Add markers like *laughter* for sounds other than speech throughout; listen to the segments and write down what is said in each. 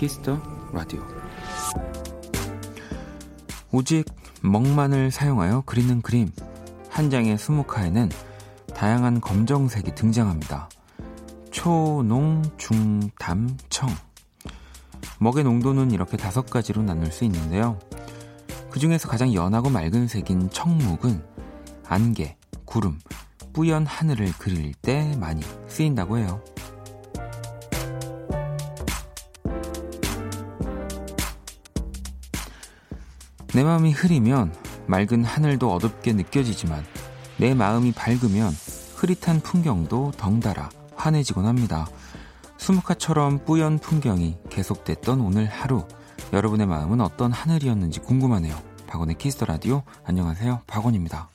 Kiss the Radio 오직 먹만을 사용하여 그리는 그림 한 장의 수묵화에는 다양한 검정색이 등장합니다. 초, 농, 중, 담, 청 먹의 농도는 이렇게 다섯 가지로 나눌 수 있는데요. 그 중에서 가장 연하고 맑은 색인 청묵은 안개, 구름, 뿌연 하늘을 그릴 때 많이 쓰인다고 해요. 내 마음이 흐리면 맑은 하늘도 어둡게 느껴지지만 내 마음이 밝으면 흐릿한 풍경도 덩달아 환해지곤 합니다. 수묵화처럼 뿌연 풍경이 계속됐던 오늘 하루 여러분의 마음은 어떤 하늘이었는지 궁금하네요. 박원의 Kiss the Radio 안녕하세요. 박원입니다.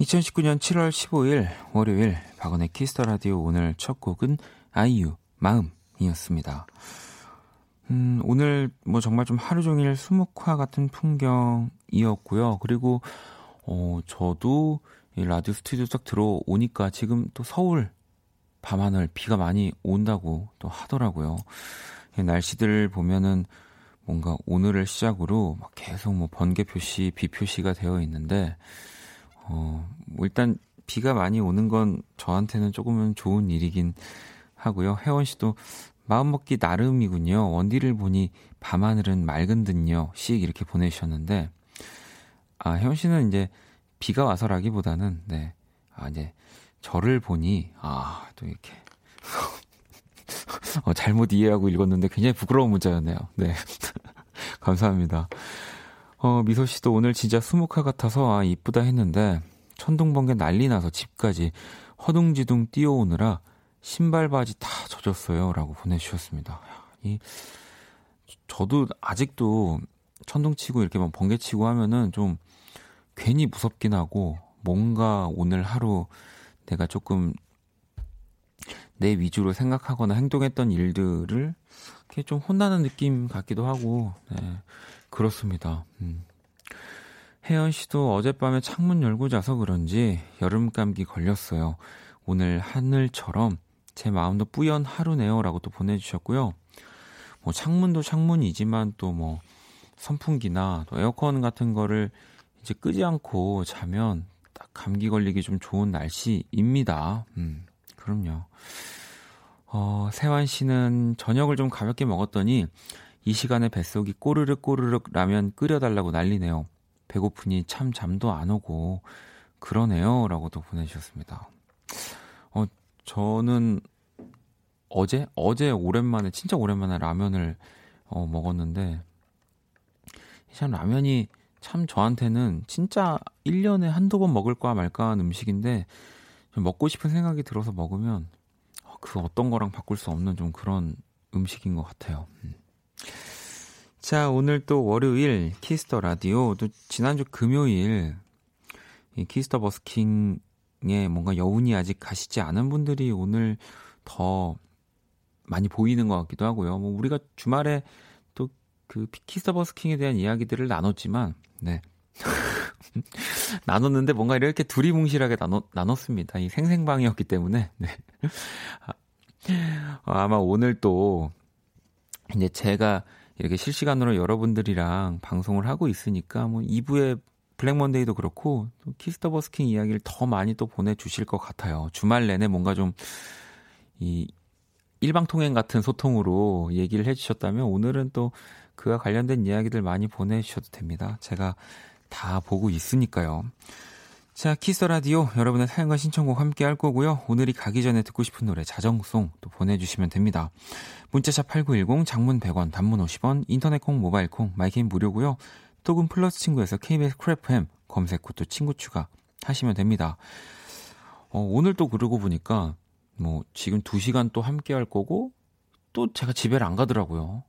2019년 7월 15일 월요일 박원의 Kiss the Radio 오늘 첫 곡은 아이유 마음이었습니다. 음, 오늘 뭐 정말 좀 하루 종일 수묵화 같은 풍경이었고요. 그리고 어, 저도 이 라디오 스튜디오 딱 들어오니까 지금 또 서울 밤하늘 비가 많이 온다고 또 하더라고요. 날씨들 보면은 뭔가 오늘을 시작으로 막 계속 뭐 번개 표시, 비 표시가 되어 있는데, 어, 뭐 일단 비가 많이 오는 건 저한테는 조금은 좋은 일이긴 하고요. 혜원 씨도 마음먹기 나름이군요. 원디를 보니 밤하늘은 맑은 듯요. 씩 이렇게 보내주셨는데, 아, 혜원 씨는 이제 비가 와서라기보다는, 네, 아, 이제 저를 보니, 아, 또 이렇게. *laughs* 어, 잘못 이해하고 읽었는데 굉장히 부끄러운 문자였네요. 네. *laughs* 감사합니다. 어, 미소 씨도 오늘 진짜 수묵화 같아서, 아, 이쁘다 했는데, 천둥번개 난리 나서 집까지 허둥지둥 뛰어오느라 신발 바지 다 젖었어요. 라고 보내주셨습니다. 이, 저도 아직도 천둥 치고 이렇게 막 번개 치고 하면은 좀 괜히 무섭긴 하고 뭔가 오늘 하루 내가 조금 내 위주로 생각하거나 행동했던 일들을 이렇게 좀 혼나는 느낌 같기도 하고, 네, 그렇습니다. 음. 혜연 씨도 어젯밤에 창문 열고 자서 그런지 여름 감기 걸렸어요. 오늘 하늘처럼 제 마음도 뿌연 하루네요. 라고 또 보내주셨고요. 뭐 창문도 창문이지만 또 뭐 선풍기나 또 에어컨 같은 거를 이제 끄지 않고 자면 딱 감기 걸리기 좀 좋은 날씨입니다. 음, 그럼요. 어, 세환 씨는 저녁을 좀 가볍게 먹었더니 이 시간에 뱃속이 꼬르륵 꼬르륵 라면 끓여달라고 난리네요. 배고프니 참 잠도 안 오고 그러네요. 라고 도 보내주셨습니다. 어, 저는 어제 어제 오랜만에 진짜 오랜만에 라면을 어, 먹었는데 참 라면이 참 저한테는 진짜 1년에 한두 번 먹을까 말까 한 음식인데 먹고 싶은 생각이 들어서 먹으면 어, 그 어떤 거랑 바꿀 수 없는 좀 그런 음식인 것 같아요. 음. 자, 오늘 또 월요일 Kiss the Radio 또 지난주 금요일 이 Kiss the Busking에 뭔가 여운이 아직 가시지 않은 분들이 오늘 더 많이 보이는 것 같기도 하고요. 뭐 우리가 주말에 또 그 Kiss the Busking에 대한 이야기들을 나눴지만 네. *laughs* 나눴는데 뭔가 이렇게 두리뭉실하게 나눴, 나눴습니다. 이 생생방이었기 때문에. 네. 아, 아마 오늘 또 이제 제가 이렇게 실시간으로 여러분들이랑 방송을 하고 있으니까 뭐 2부의 Black Monday도 그렇고 Kiss the Busking 이야기를 더 많이 또 보내주실 것 같아요. 주말 내내 뭔가 좀 이 일방통행 같은 소통으로 얘기를 해주셨다면 오늘은 또 그와 관련된 이야기들 많이 보내주셔도 됩니다. 제가 다 보고 있으니까요. 자, Kiss Radio 여러분의 사연과 신청곡 함께 할 거고요. 오늘이 가기 전에 듣고 싶은 노래 자정송 또 보내주시면 됩니다. 문자샵 8910 장문 100원 단문 50원 인터넷 콩 모바일 콩 My K는 무료고요. 또는 플러스 친구에서 KBS Cool FM 검색 후 또 친구 추가 하시면 됩니다. 어, 오늘 또 그러고 보니까 뭐 지금 2시간 또 함께 할 거고 또 제가 집에를 안 가더라고요.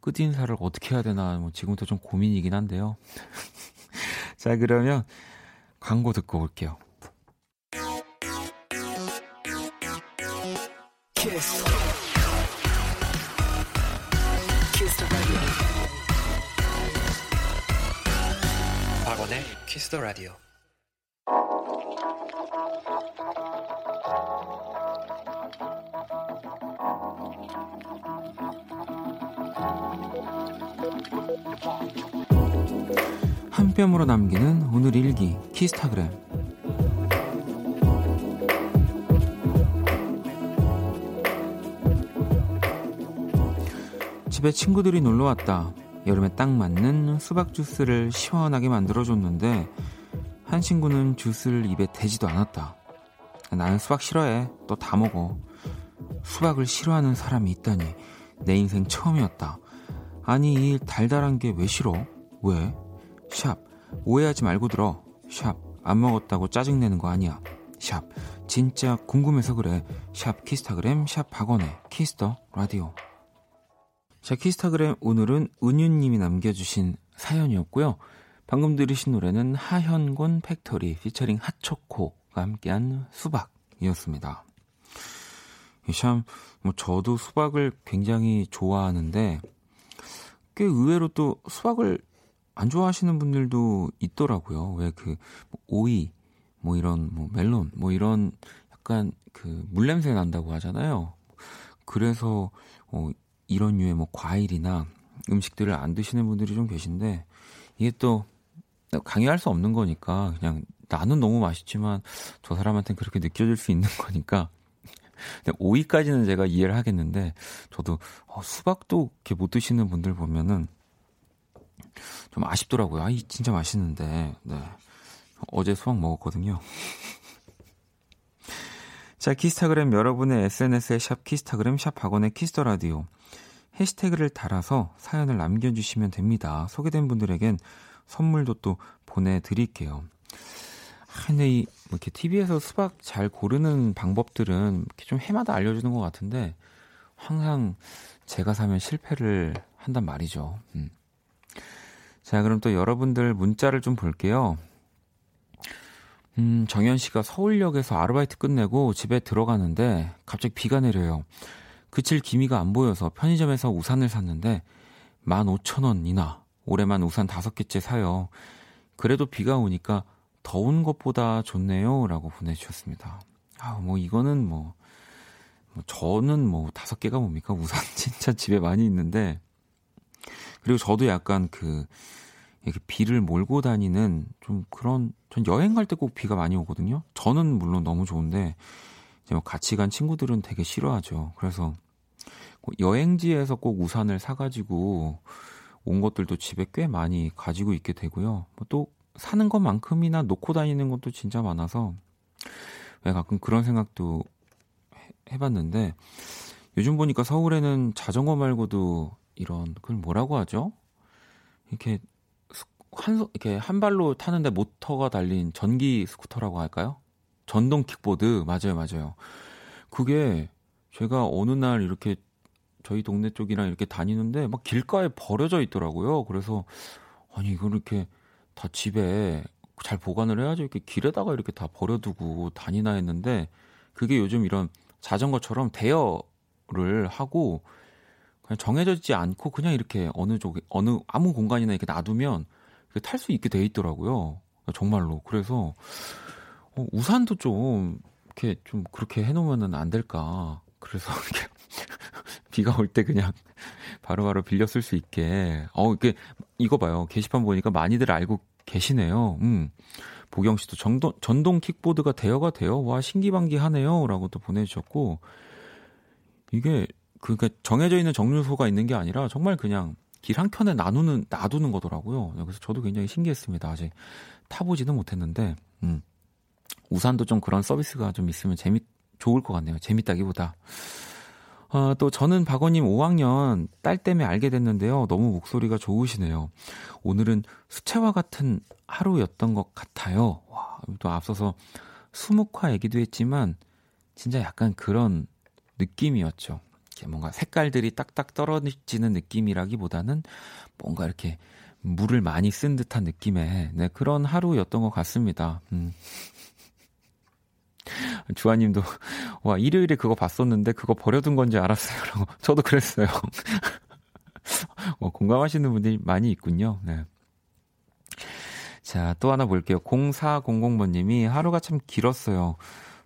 끝인사를 어떻게 해야 되나 뭐 지금부터 좀 고민이긴 한데요. *laughs* 자 그러면 광고 듣고 올게요. 키스 더 라디오. 한 뼘으로 남기는 오늘 일기 키스타그램 집에 친구들이 놀러 왔다. 여름에 딱 맞는 수박 주스를 시원하게 만들어줬는데 한 친구는 주스를 입에 대지도 않았다. 나는 수박 싫어해. 또 다 먹어. 수박을 싫어하는 사람이 있다니 내 인생 처음이었다. 아니 이 달달한 게 왜 싫어? 왜? 샵 오해하지 말고 들어. 샵 안 먹었다고 짜증내는 거 아니야. 샵 진짜 궁금해서 그래. 샵 키스타그램 샵 박원의 키스 더 라디오. 자, 키스타그램 오늘은 은유님이 남겨주신 사연이었고요. 방금 들으신 노래는 하현곤 팩토리 피처링 핫초코가 함께한 수박이었습니다. 참, 뭐 저도 수박을 굉장히 좋아하는데 꽤 의외로 또 수박을 안 좋아하시는 분들도 있더라고요. 왜그 뭐 오이, 뭐 이런 뭐 멜론, 뭐 이런 약간 그 물냄새 난다고 하잖아요. 그래서 어 이런 류의 뭐 과일이나 음식들을 안 드시는 분들이 좀 계신데 이게 또 강요할 수 없는 거니까 그냥 나는 너무 맛있지만 저 사람한테는 그렇게 느껴질 수 있는 *laughs* 거니까 오이까지는 제가 이해를 하겠는데 저도 어, 수박도 이렇게 못 드시는 분들 보면은 좀 아쉽더라고요. 아, 이 진짜 맛있는데. 네. 어제 수박 먹었거든요. *laughs* 자, 키스타그램 여러분의 SNS에 샵 키스타그램 샵 박원의 키스 더 라디오 해시태그를 달아서 사연을 남겨주시면 됩니다. 소개된 분들에겐 선물도 또 보내드릴게요. 아, 근데 이, 뭐 이렇게 TV에서 수박 잘 고르는 방법들은 이렇게 좀 해마다 알려주는 것 같은데, 항상 제가 사면 실패를 한단 말이죠. 음. 자, 그럼 또 여러분들 문자를 좀 볼게요. 음, 정현 씨가 서울역에서 아르바이트 끝내고 집에 들어가는데 갑자기 비가 내려요. 그칠 기미가 안 보여서 편의점에서 우산을 샀는데 15,000원이나 올해만 우산 다섯 개째 사요. 그래도 비가 오니까 더운 것보다 좋네요. 라고 보내주셨습니다. 아, 뭐 이거는 뭐, 뭐 저는 뭐 다섯 개가 뭡니까? 우산 *laughs* 진짜 집에 많이 있는데 그리고 저도 약간 그 이렇게 비를 몰고 다니는 좀 그런 전 여행 갈 때 꼭 비가 많이 오거든요. 저는 물론 너무 좋은데 뭐 같이 간 친구들은 되게 싫어하죠. 그래서 여행지에서 꼭 우산을 사가지고 온 것들도 집에 꽤 많이 가지고 있게 되고요. 뭐 또 사는 것만큼이나 놓고 다니는 것도 진짜 많아서 왜 가끔 그런 생각도 해봤는데 요즘 보니까 서울에는 자전거 말고도 이런 그걸 뭐라고 하죠? 이렇게 한 이렇게 한 발로 타는데 모터가 달린 전기 스쿠터라고 할까요? 전동 킥보드 맞아요, 맞아요. 그게 제가 어느 날 이렇게 저희 동네 쪽이랑 이렇게 다니는데 막 길가에 버려져 있더라고요. 그래서 아니 이걸 이렇게 다 집에 잘 보관을 해야지 이렇게 길에다가 이렇게 다 버려두고 다니나 했는데 그게 요즘 이런 자전거처럼 대여를 하고 그냥 정해져 있지 않고 그냥 이렇게 어느 쪽에 어느 아무 공간이나 이렇게 놔두면 탈 수 있게 돼 있더라고요. 정말로. 그래서 어, 우산도 좀 이렇게 좀 그렇게 해놓으면은 안 될까. 그래서 *laughs* 이렇게 *laughs* 비가 올 때 그냥 바로바로 바로 빌려 쓸 수 있게. 어, 이게, 이거 봐요. 게시판 보니까 많이들 알고 계시네요. 음. 보경 씨도 정동, 전동 킥보드가 대여가 돼요? 와, 신기반기 하네요. 라고 또 보내주셨고, 이게, 그니까 정해져 있는 정류소가 있는 게 아니라 정말 그냥 길 한켠에 나누는, 놔두는 거더라고요. 그래서 저도 굉장히 신기했습니다. 아직 타보지는 못했는데, 음. 우산도 좀 그런 서비스가 좀 있으면 재밌, 좋을 것 같네요. 재밌다기보다. 어, 또 저는 박원님 5학년 딸 때문에 알게 됐는데요. 너무 목소리가 좋으시네요. 오늘은 수채화 같은 하루였던 것 같아요. 와, 또 앞서서 수묵화 얘기도 했지만 진짜 약간 그런 느낌이었죠. 뭔가 색깔들이 딱딱 떨어지는 느낌이라기보다는 뭔가 이렇게 물을 많이 쓴 듯한 느낌의 네, 그런 하루였던 것 같습니다. 음. *laughs* 주아님도 와 일요일에 그거 봤었는데 그거 버려둔 건지 알았어요 라고 *laughs* 저도 그랬어요. *laughs* 어, 공감하시는 분들이 많이 있군요. 네. 자, 또 하나 볼게요. 0400번님이 하루가 참 길었어요.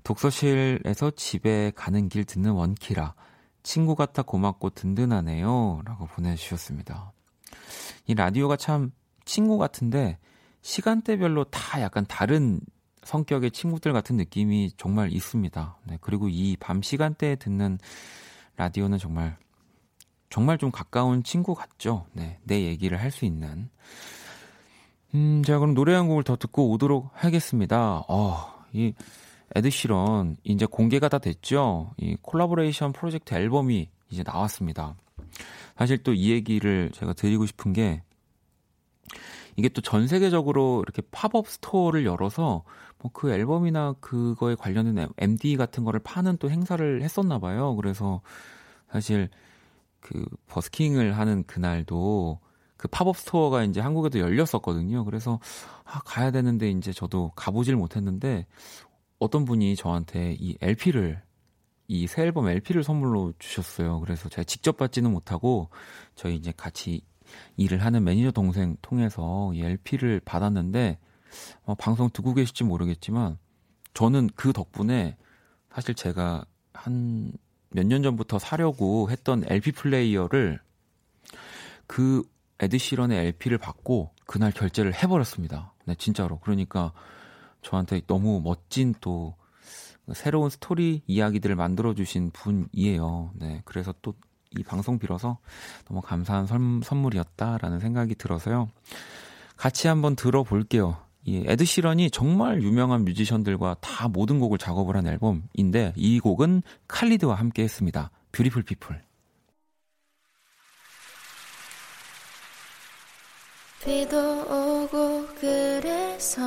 독서실에서 집에 가는 길 듣는 원키라. 친구 같아 고맙고 든든하네요. 라고 보내주셨습니다. 이 라디오가 참 친구 같은데 시간대별로 다 약간 다른 성격의 친구들 같은 느낌이 정말 있습니다. 네, 그리고 이 밤 시간대에 듣는 라디오는 정말 정말 좀 가까운 친구 같죠. 네, 내 얘기를 할 수 있는. 음, 자 그럼 노래 한 곡을 더 듣고 오도록 하겠습니다. 어, 이 에드시런 이제 공개가 다 됐죠. 이 collaboration project 앨범이 이제 나왔습니다. 사실 또 이 얘기를 제가 드리고 싶은 게 이게 또 전 세계적으로 이렇게 팝업 스토어를 열어서 뭐 그 앨범이나 그거에 관련된 MD 같은 거를 파는 또 행사를 했었나 봐요. 그래서 사실 그 버스킹을 하는 그날도 그 팝업 스토어가 이제 한국에도 열렸었거든요. 그래서 아, 가야 되는데 이제 저도 가보질 못했는데 어떤 분이 저한테 이 LP를 이 새 앨범 LP를 선물로 주셨어요. 그래서 제가 직접 받지는 못하고 저희 이제 같이 일을 하는 매니저 동생 통해서 이 LP를 받았는데 어, 방송 듣고 계실지 모르겠지만 저는 그 덕분에 사실 제가 한 몇 년 전부터 사려고 했던 LP 플레이어를 그 에드시런의 LP를 받고 그날 결제를 해버렸습니다. 네, 진짜로. 그러니까 저한테 너무 멋진 또 새로운 스토리 이야기들을 만들어주신 분이에요. 네, 그래서 또 이 방송 빌어서 너무 감사한 선, 선물이었다라는 생각이 들어서요. 같이 한번 들어볼게요. 이 에드 시런이 정말 유명한 뮤지션들과 다 모든 곡을 작업을 한 앨범인데 이 곡은 칼리드와 함께 했습니다. Beautiful People. 비도 오고 그래서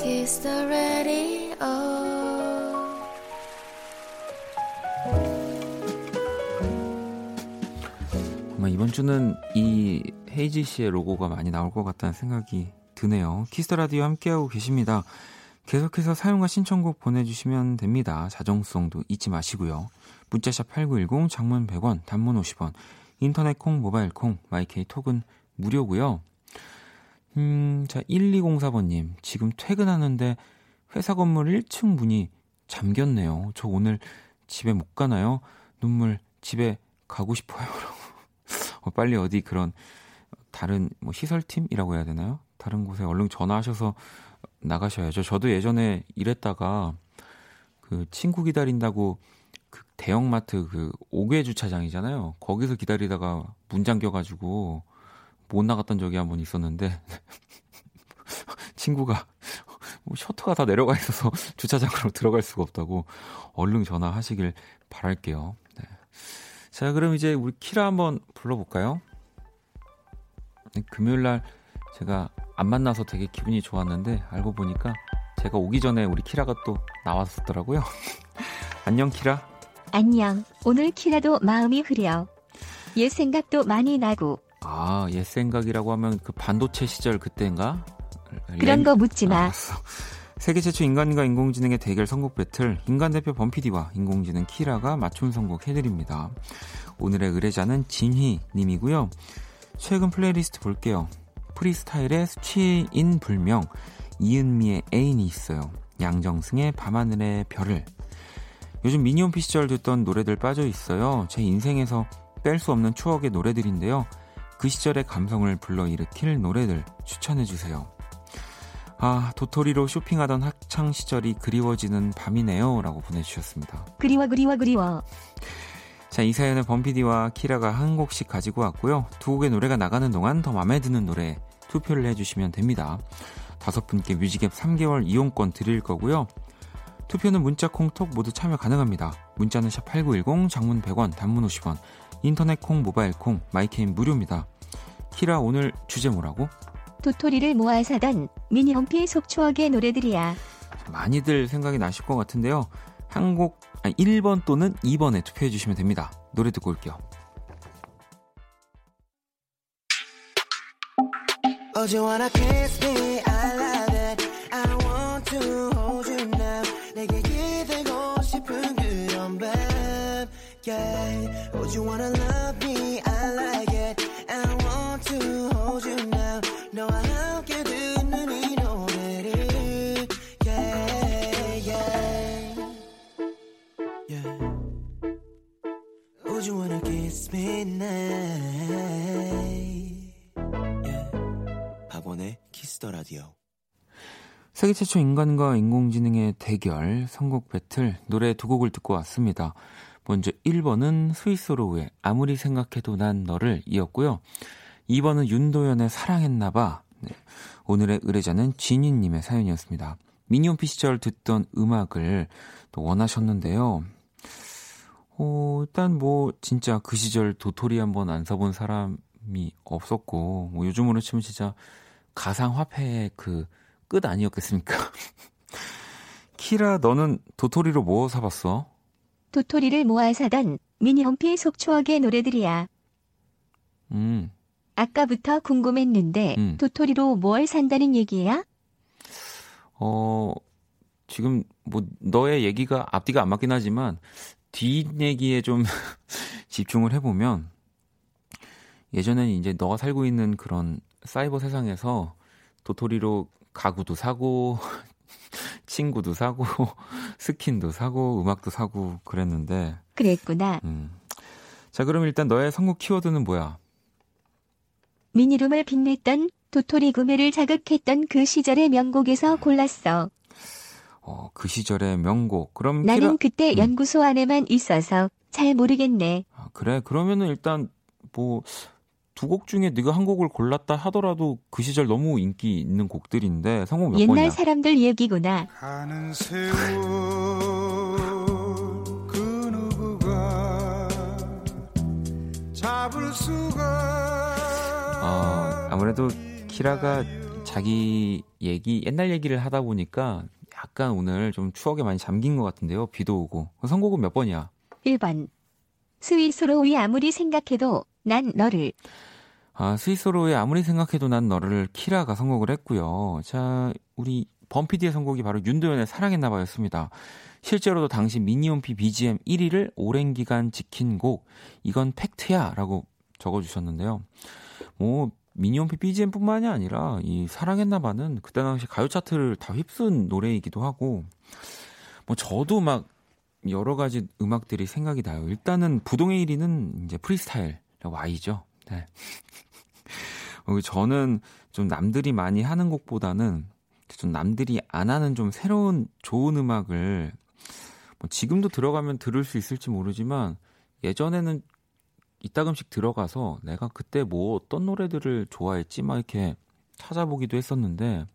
Kiss the. 아마 이번 주는 이 헤이지 씨의 로고가 많이 나올 것 같다는 생각이 드네요. 키스 라디오 함께하고 계십니다. 계속해서 사용과 신청곡 보내주시면 됩니다. 자정송도 잊지 마시고요. 문자샵 8910, 장문 100원, 단문 50원, 인터넷 콩, 모바일 콩, 마이케이 톡은 무료고요. 음, 자, 1204번님. 지금 퇴근하는데 회사 건물 1층 문이 잠겼네요. 저 오늘 집에 못 가나요? 눈물 집에 가고 싶어요. *laughs* 어, 빨리 어디 그런 다른 뭐 시설팀이라고 해야 되나요? 다른 곳에 얼른 전화하셔서 나가셔야죠. 저도 예전에 일했다가 그 친구 기다린다고 그 대형마트 그 5개 주차장이잖아요. 거기서 기다리다가 문 잠겨가지고 못 나갔던 적이 한 번 있었는데 *laughs* 친구가 뭐 셔터가 다 내려가 있어서 주차장으로 들어갈 수가 없다고 얼른 전화하시길 바랄게요. 네. 자, 그럼 이제 우리 키라 한번 불러볼까요? 네, 금요일 날 제가 안 만나서 되게 기분이 좋았는데 알고 보니까 제가 오기 전에 우리 키라가 또 나왔었더라고요. *laughs* 안녕 키라. 안녕. 오늘 키라도 마음이 흐려. 옛 생각도 많이 나고 아, 옛 생각이라고 하면 그 반도체 시절 그때인가? 그런 거 묻지 마. 아, 세계 최초 인간과 인공지능의 대결 선곡 배틀 인간 대표 범피디와 인공지능 키라가 맞춤 선곡 해드립니다. 오늘의 의뢰자는 진희 님이고요. 최근 플레이리스트 볼게요. 프리스타일의 수치인 불명, 이은미의 애인이 있어요. 양정승의 밤하늘의 별을. 요즘 미니홈피 시절 듣던 노래들 빠져 있어요. 제 인생에서 뺄 수 없는 추억의 노래들인데요. 그 시절의 감성을 불러일으킬 노래들 추천해주세요. 아, 도토리로 쇼핑하던 학창 시절이 그리워지는 밤이네요. 라고 보내주셨습니다. 그리워, 그리워, 그리워. 자, 이 사연을 범피디와 키라가 한 곡씩 가지고 왔고요. 두 곡의 노래가 나가는 동안 더 마음에 드는 노래 투표를 해주시면 됩니다. 다섯 분께 뮤직앱 3개월 이용권 드릴 거고요. 투표는 문자, 콩톡 모두 참여 가능합니다. 문자는 샵 8910, 장문 100원, 단문 50원, 인터넷 콩, 모바일 콩, 마이 K는 무료입니다. 키라 오늘 주제 뭐라고? 도토리를 모아 사던 미니홈피 속 추억의 노래들이야. 많이들 생각이 나실 것 같은데요. 한 곡, 아니 1번 또는 2번에 투표해 주시면 됩니다. 노래 듣고 올게요. You wanna kiss me? I love it. I want to hold you now. 내게 기대고 싶은 그런 밤. Yeah. Oh, you wanna love 키스 더 라디오 세계 최초 인간과 인공지능의 대결 선곡 배틀 노래 두 곡을 듣고 왔습니다. 먼저 1번은 스윗소로우의 아무리 생각해도 난 너를 이었고요. 2번은 윤도현의 사랑했나봐. 네. 오늘의 의뢰자는 지니님의 사연이었습니다. 미니홈피 시절 듣던 음악을 또 원하셨는데요. 어, 일단 뭐 진짜 그 시절 도토리 한번 안 써본 사람이 없었고 뭐 요즘으로 치면 진짜 가상화폐의 그 끝 아니었겠습니까? *laughs* 키라 너는 도토리로 뭐 사봤어? 도토리를 모아 사던 미니홈피 속추억의 노래들이야. 음. 아까부터 궁금했는데 음. 도토리로 뭘 산다는 얘기야? 어 지금 뭐 너의 얘기가 앞뒤가 안 맞긴 하지만 뒷 얘기에 좀 *laughs* 집중을 해보면 예전에는 이제 너가 살고 있는 그런 사이버 세상에서 도토리로 가구도 사고 *laughs* 친구도 사고 *laughs* 스킨도 사고 음악도 사고 그랬는데 그랬구나. 음. 자 그럼 일단 너의 선곡 키워드는 뭐야? 미니룸을 빛냈던 도토리 구매를 자극했던 그 시절의 명곡에서 골랐어. 어, 그 시절의 명곡. 그럼 나는 키라... 그때 음. 연구소 안에만 있어서 잘 모르겠네. 아, 그래? 그러면은 일단 뭐 두 곡 중에 네가 한 곡을 골랐다 하더라도 그 시절 너무 인기 있는 곡들인데 성공 몇 옛날 번이야? 사람들 얘기구나. 가는 세월 그 누구가 잡을 수가 아, 아무래도 키라가 자기 얘기 옛날 얘기를 하다 보니까 약간 오늘 좀 추억에 많이 잠긴 것 같은데요. 비도 오고. 선곡은 몇 번이야? 1번. 스위스로우의 아무리 생각해도 난 너를. 아, 스위스로우의 아무리 생각해도 난 너를 키라가 선곡을 했고요. 자, 우리 범피디의 선곡이 바로 윤도현의 사랑했나봐였습니다. 실제로도 당시 미니홈피 BGM 1위를 오랜 기간 지킨 곡, 이건 팩트야 라고 적어주셨는데요. 뭐, 미니홈피 BGM뿐만이 아니라 이 사랑했나봐는 그때 당시 가요 차트를 다 휩쓴 노래이기도 하고 뭐 저도 막 여러 가지 음악들이 생각이 나요. 일단은 부동의 1위는 이제 프리스타일 아이죠. 네. *laughs* 저는 좀 남들이 많이 하는 곡보다는 좀 남들이 안 하는 좀 새로운 좋은 음악을 뭐 지금도 들어가면 들을 수 있을지 모르지만 예전에는 이따금씩 들어가서 내가 그때 뭐 어떤 노래들을 좋아했지 막 이렇게 찾아보기도 했었는데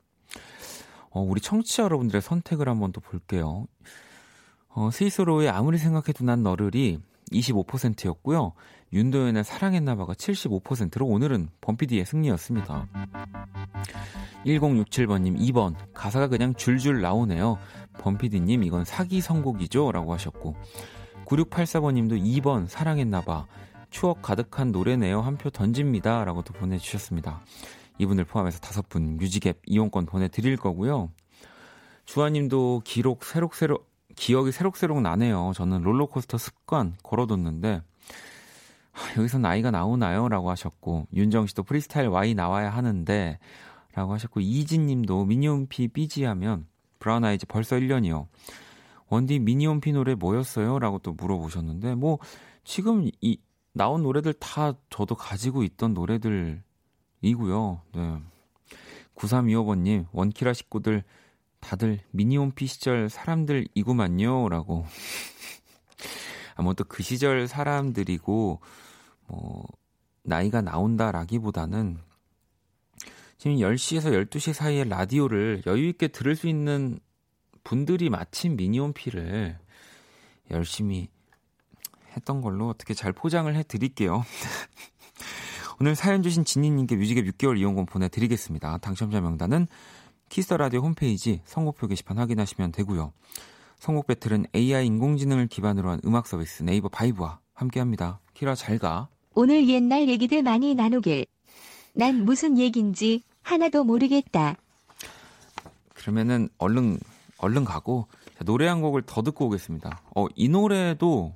어, 우리 청취자 여러분들의 선택을 한번 또 볼게요. 어, 스위스로의 아무리 생각해도 난 너를이 25%였고요. 윤도현의 사랑했나봐가 75%로 오늘은 범피디의 승리였습니다. 1067번님 2번 가사가 그냥 줄줄 나오네요. 범피디님 이건 사기 선곡이죠? 라고 하셨고 9684번님도 2번 사랑했나봐 추억 가득한 노래네요. 한 표 던집니다. 라고 도 보내주셨습니다. 이분을 포함해서 다섯 분 뮤직앱 이용권 보내드릴 거고요. 주아님도 기록 새록새록, 기억이 새록새록 나네요. 저는 롤러코스터 습관 걸어뒀는데, 하, 여기서 나이가 나오나요? 라고 하셨고, 윤정 씨도 프리스타일 Y 나와야 하는데, 라고 하셨고, 이진 님도 미니홈피 BGM 하면, 브라운 아이즈 벌써 1년이요. 원디 미니홈피 노래 뭐였어요? 라고 또 물어보셨는데, 뭐, 지금 이, 나온 노래들 다 저도 가지고 있던 노래들이고요. 네. 9325번님, 원키라 식구들 다들 미니홈피 시절 사람들이구만요. 라고. *laughs* 아무 또그 시절 사람들이고, 뭐, 나이가 나온다라기보다는 지금 10시에서 12시 사이에 라디오를 여유 있게 들을 수 있는 분들이 마침 미니홈피를 열심히 했던 걸로 어떻게 잘 포장을 해 드릴게요. *laughs* 오늘 사연 주신 진희님께 뮤직앱 6개월 이용권 보내드리겠습니다. 당첨자 명단은 키스터라디오 홈페이지 선곡표 게시판 확인하시면 되고요. 선곡 배틀은 AI 인공지능을 기반으로 한 음악 서비스 네이버 바이브와 함께합니다. 키라 잘 가. 오늘 옛날 얘기들 많이 나누길. 난 무슨 얘긴지 하나도 모르겠다. 그러면은 얼른 얼른 가고 노래 한 곡을 더 듣고 오겠습니다. 어, 이 노래도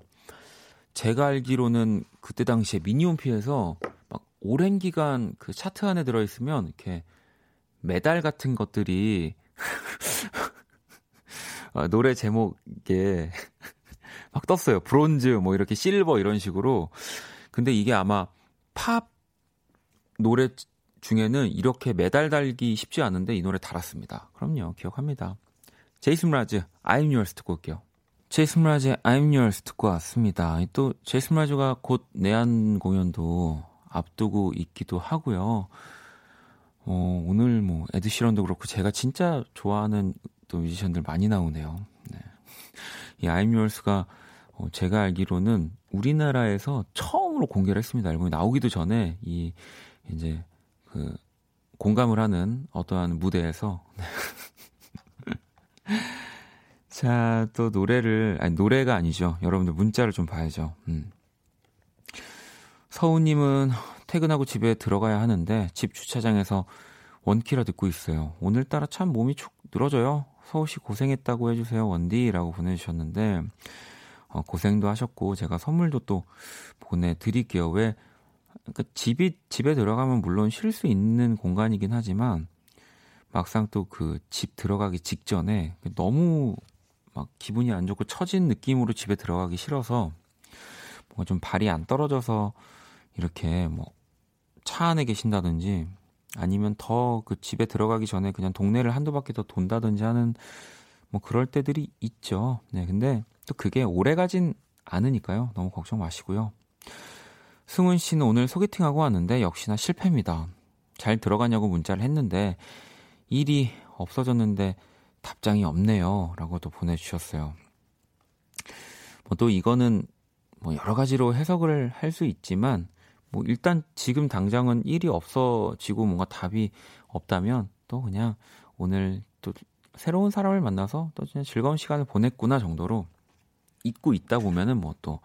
제가 알기로는 그때 당시에 미니홈피에서 막 오랜 기간 그 차트 안에 들어 있으면 이렇게 메달 같은 것들이 *laughs* 어, 노래 제목에 *laughs* 막 떴어요. 브론즈, 뭐 이렇게 실버 이런 식으로. 근데 이게 아마 팝 노래 중에는 이렇게 메달 달기 쉽지 않은데 이 노래 달았습니다. 그럼요, 기억합니다. 제이슨 라즈, I'm Yours 듣고 올게요. 제이슨 라즈의 I'm Yours 듣고 왔습니다. 또 제이슨 라즈가 곧 내한 공연도 앞두고 있기도 하고요. 어, 오늘 뭐 에드시런도 그렇고 제가 진짜 좋아하는 또 뮤지션들 많이 나오네요. 네. 이 I'm Yours가 어, 제가 알기로는 우리나라에서 처음으로 공개를 했습니다. 앨범이 나오기도 전에 이 이제 그 공감을 하는 어떠한 무대에서 *laughs* 자, 또 노래를 아니 노래가 아니죠. 여러분들 문자를 좀 봐야죠. 음. 서우님은 퇴근하고 집에 들어가야 하는데 집 주차장에서 원키라 듣고 있어요. 오늘따라 참 몸이 축 늘어져요. 씨 고생했다고 해주세요. 원디라고 보내주셨는데 어, 고생도 하셨고 제가 선물도 또 보내드릴게요. 왜 그러니까 집이 집에 들어가면 물론 쉴 수 있는 공간이긴 하지만 막상 또 그 집 들어가기 직전에 너무 막 기분이 안 좋고 처진 느낌으로 집에 들어가기 싫어서 뭔가 좀 발이 안 떨어져서 이렇게 뭐 차 안에 계신다든지 아니면 더 그 집에 들어가기 전에 그냥 동네를 한두 바퀴 더 돈다든지 하는 뭐 그럴 때들이 있죠. 네, 근데 또 그게 오래 가진 않으니까요. 너무 걱정 마시고요. 승훈 씨는 오늘 소개팅하고 왔는데 역시나 실패입니다. 잘 들어가냐고 문자를 했는데 일이 없어졌는데 답장이 없네요. 라고 또 보내주셨어요. 뭐 또 이거는 뭐 여러 가지로 해석을 할 수 있지만 뭐 일단 지금 당장은 일이 없어지고 뭔가 답이 없다면 또 그냥 오늘 또 새로운 사람을 만나서 또 그냥 즐거운 시간을 보냈구나 정도로 잊고 있다 보면은 뭐 또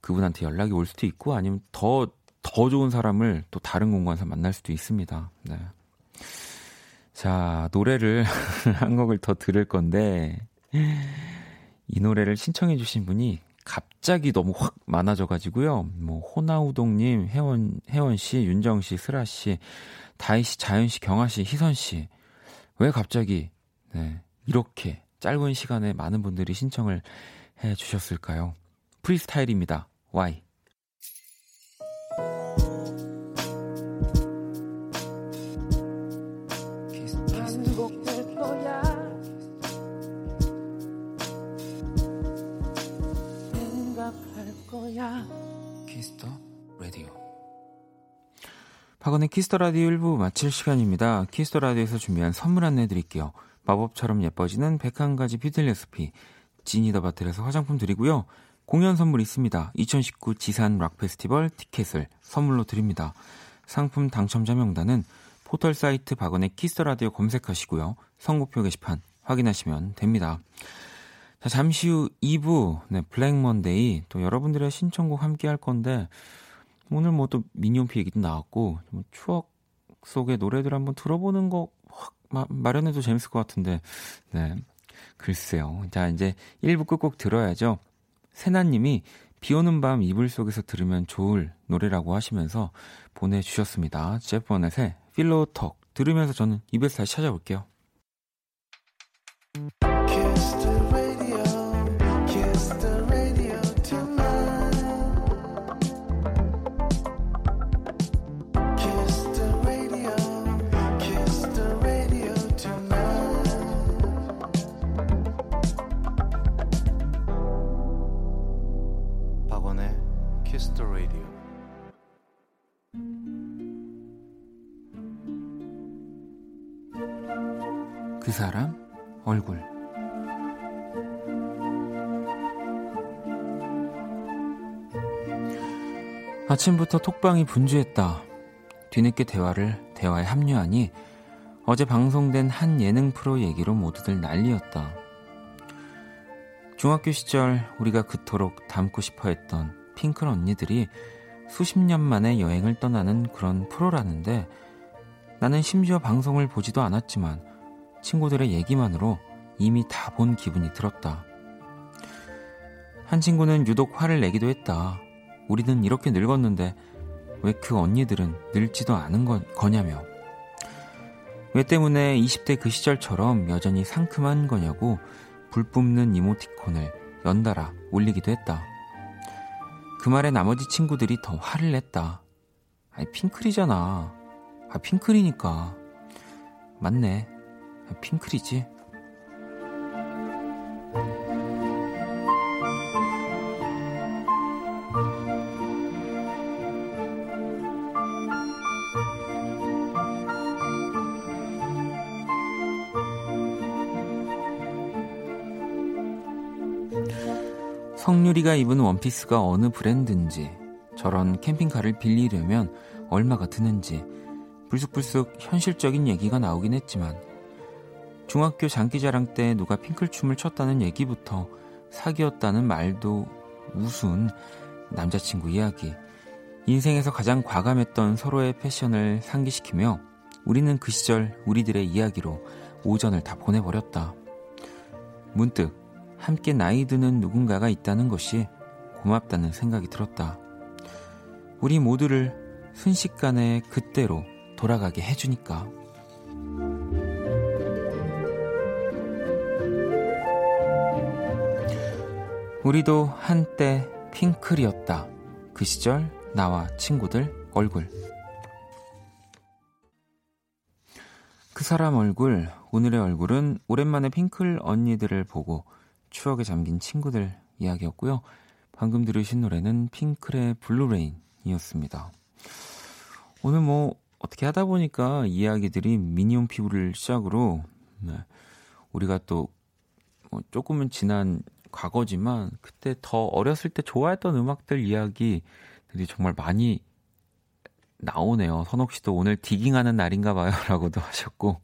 그분한테 연락이 올 수도 있고 아니면 더, 더 좋은 사람을 또 다른 공간에서 만날 수도 있습니다. 네. 자, 노래를 *laughs* 한 곡을 더 들을 건데, 이 노래를 신청해 주신 분이 갑자기 너무 확 많아져 가지고요. 뭐 호나우동 님, 혜원 혜원 씨, 윤정 씨, 슬아 씨, 다희 씨, 자연 씨, 경아 씨, 희선 씨. 왜 갑자기 네, 이렇게 짧은 시간에 많은 분들이 신청을 해 주셨을까요? 프리스타일입니다. Why? 키스 더 라디오 박원의 키스 더 라디오 1부 마칠 시간입니다. 키스 더 라디오에서 준비한 선물 안내 드릴게요. 마법처럼 예뻐지는 101가지 뷰티 레시피 지니 더 바틀에서 화장품 드리고요. 공연 선물 있습니다. 2019 지산 락 페스티벌 티켓을 선물로 드립니다. 상품 당첨자 명단은 포털 사이트 박원의 키스 더 라디오 검색하시고요. 선곡표 게시판 확인하시면 됩니다. 자, 잠시 후 2부, 네, Black Monday, 또 여러분들의 신청곡 함께 할 건데, 오늘 뭐 또 미니홈피 얘기도 나왔고, 뭐 추억 속의 노래들 한번 들어보는 거 확 마련해도 재밌을 것 같은데, 네. 글쎄요. 자, 이제 1부 끝곡 들어야죠. 세나님이 비 오는 밤 이불 속에서 들으면 좋을 노래라고 하시면서 보내주셨습니다. 제프 버넷의 Pillow Talk 들으면서 저는 2부에서 다시 찾아올게요. 사람 얼굴 아침부터 톡방이 분주했다. 뒤늦게 대화를 대화에 합류하니 어제 방송된 한 예능 프로 얘기로 모두들 난리였다. 중학교 시절 우리가 그토록 닮고 싶어 했던 핑클 언니들이 수십 년 만에 여행을 떠나는 그런 프로라는데 나는 심지어 방송을 보지도 않았지만 친구들의 얘기만으로 이미 다 본 기분이 들었다. 한 친구는 유독 화를 내기도 했다. 우리는 이렇게 늙었는데 왜 그 언니들은 늙지도 않은 거, 거냐며. 왜 때문에 20대 그 시절처럼 여전히 상큼한 거냐고 불 뿜는 이모티콘을 연달아 올리기도 했다. 그 말에 나머지 친구들이 더 화를 냈다. 아니, 핑클이잖아. 아, 핑클이니까. 맞네. 아, 핑클이지. 성유리가 입은 원피스가 어느 브랜드인지, 저런 캠핑카를 빌리려면 얼마가 드는지, 불쑥불쑥 현실적인 얘기가 나오긴 했지만, 중학교 장기자랑 때 누가 핑클춤을 췄다는 얘기부터 사귀었다는 말도 우스운 남자친구 이야기, 인생에서 가장 과감했던 서로의 패션을 상기시키며 우리는 그 시절 우리들의 이야기로 오전을 다 보내버렸다. 문득 함께 나이 드는 누군가가 있다는 것이 고맙다는 생각이 들었다. 우리 모두를 순식간에 그때로 돌아가게 해주니까. 우리도 한때 핑클이었다. 그 시절 나와 친구들 얼굴. 그 사람 얼굴, 오늘의 얼굴은 오랜만에 핑클 언니들을 보고 추억에 잠긴 친구들 이야기였고요. 방금 들으신 노래는 핑클의 블루레인이었습니다. 오늘 뭐 어떻게 하다 보니까 이야기들이 미니홈 피부를 시작으로 네, 우리가 또 뭐 조금은 지난 과거지만 그때 더 어렸을 때 좋아했던 음악들 이야기들이 정말 많이 나오네요. 선옥 씨도 오늘 디깅하는 날인가 봐요라고도 *laughs* 하셨고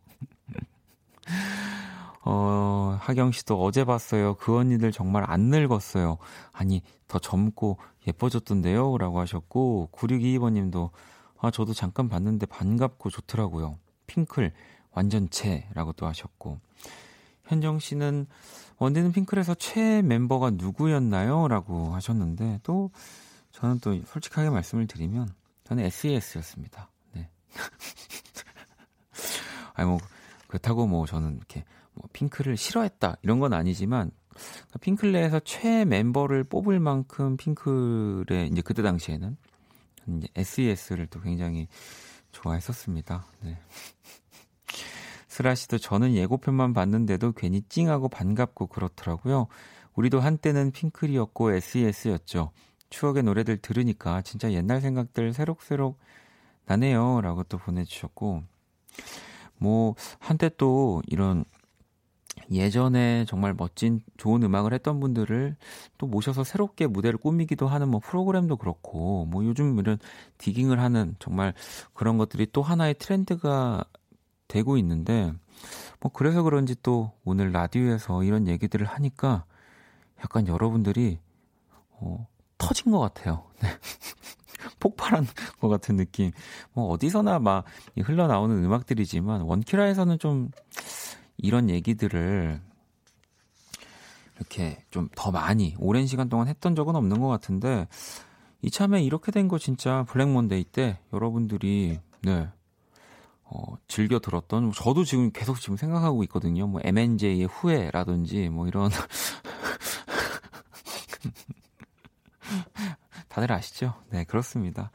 *laughs* 어, 하경 씨도 어제 봤어요. 그 언니들 정말 안 늙었어요. 아니, 더 젊고 예뻐졌던데요? 라고 하셨고, 9622번 님도, 아, 저도 잠깐 봤는데 반갑고 좋더라고요. 핑클, 완전체라고 또 하셨고, 현정 씨는, 원디는 핑클에서 최애 멤버가 누구였나요? 라고 하셨는데, 또, 저는 또 솔직하게 말씀을 드리면, 저는 SES였습니다. 네. *laughs* 아니, 뭐, 그렇다고 뭐 저는 이렇게 뭐 핑크를 싫어했다 이런 건 아니지만 핑클 내에서 최 멤버를 뽑을 만큼 핑클의 이제 그때 당시에는 이제 SES를 또 굉장히 좋아했었습니다. 네. 스라 씨도 저는 예고편만 봤는데도 괜히 찡하고 반갑고 그렇더라고요. 우리도 한때는 핑클이었고 SES였죠. 추억의 노래들 들으니까 진짜 옛날 생각들 새록새록 나네요. 라고 또 보내주셨고, 뭐, 한때 또 이런 예전에 정말 멋진 좋은 음악을 했던 분들을 또 모셔서 새롭게 무대를 꾸미기도 하는 뭐 프로그램도 그렇고 뭐 요즘 이런 디깅을 하는 정말 그런 것들이 또 하나의 트렌드가 되고 있는데 뭐 그래서 그런지 또 오늘 라디오에서 이런 얘기들을 하니까 약간 여러분들이 어, 터진 것 같아요. *laughs* 네. 폭발한 것 같은 느낌. 뭐 어디서나 막 흘러나오는 음악들이지만 원키라에서는 좀 이런 얘기들을 이렇게 좀 더 많이 오랜 시간 동안 했던 적은 없는 것 같은데 이참에 이렇게 된 거 진짜 블랙 먼데이 때 여러분들이 네 어, 즐겨 들었던 저도 지금 계속 지금 생각하고 있거든요. 뭐 MNJ의 후회라든지 뭐 이런 *laughs* 다들 아시죠? 네 그렇습니다.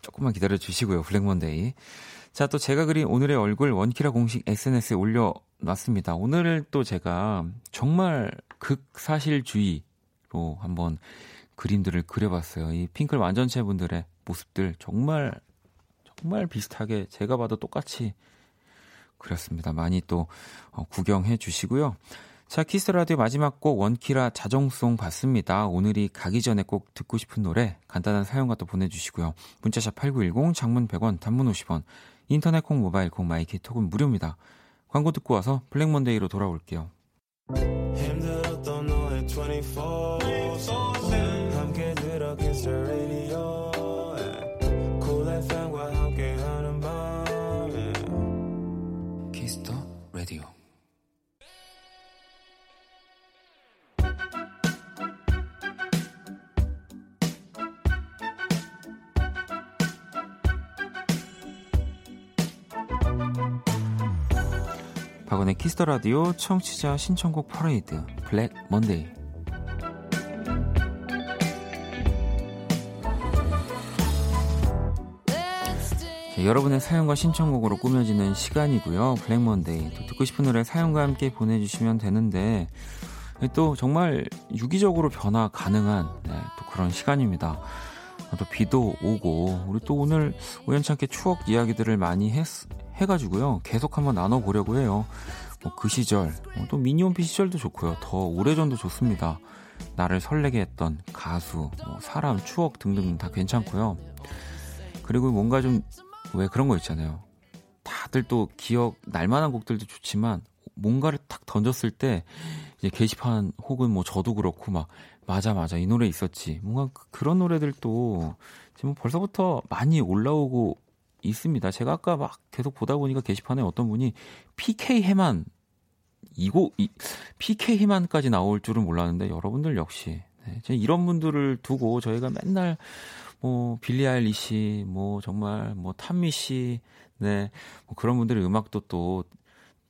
조금만 기다려 주시고요. 블랙 먼데이. 자, 또 제가 그린 오늘의 얼굴 원키라 공식 SNS에 올려 놨습니다. 오늘을 또 제가 정말 극사실주의로 한번 그림들을 그려봤어요. 이 핑클 완전체 분들의 모습들 정말, 정말 비슷하게 제가 봐도 똑같이 그렸습니다. 많이 또 어, 구경해 주시고요. 자, 키스 더 라디오 마지막 곡 원키라 자정송 봤습니다. 오늘이 가기 전에 꼭 듣고 싶은 노래 간단한 사연과 또 보내주시고요. 문자샵 8910 장문 100원 단문 50원 인터넷 콩, 모바일 콩, 마이K 톡은 무료입니다. 광고 듣고 와서 블랙 먼데이로 돌아올게요. 키스터 박원의 키스터 라디오 청취자 신청곡 퍼레이드 블랙 먼데이. 여러분의 사연과 신청곡으로 꾸며지는 시간이고요. 블랙 먼데이. 또 듣고 싶은 노래 사연과 함께 보내주시면 되는데, 또 정말 유기적으로 변화 가능한 네, 또 그런 시간입니다. 또 비도 오고 우리 또 오늘 우연찮게 추억 이야기들을 많이 했, 해가지고요. 계속 한번 나눠보려고 해요. 뭐 그 시절, 뭐또 미니홈피 시절도 좋고요. 더 오래전도 좋습니다. 나를 설레게 했던 가수, 뭐 사람, 추억 등등 다 괜찮고요. 그리고 뭔가 좀 왜 그런 거 있잖아요. 다들 또 기억 날만한 곡들도 좋지만 뭔가를 탁 던졌을 때 이제 게시판 혹은 뭐 저도 그렇고 막 맞아 맞아 이 노래 있었지 뭔가 그, 그런 노래들도 지금 벌써부터 많이 올라오고 있습니다. 제가 아까 막 계속 보다 보니까 게시판에 어떤 분이 PK 해만 이거 이, PK 해만까지 나올 줄은 몰랐는데 여러분들 역시 네, 이런 분들을 두고 저희가 맨날 뭐 빌리 아일리시 뭐 정말 뭐 탄미 씨 네. 뭐 그런 분들의 음악도 또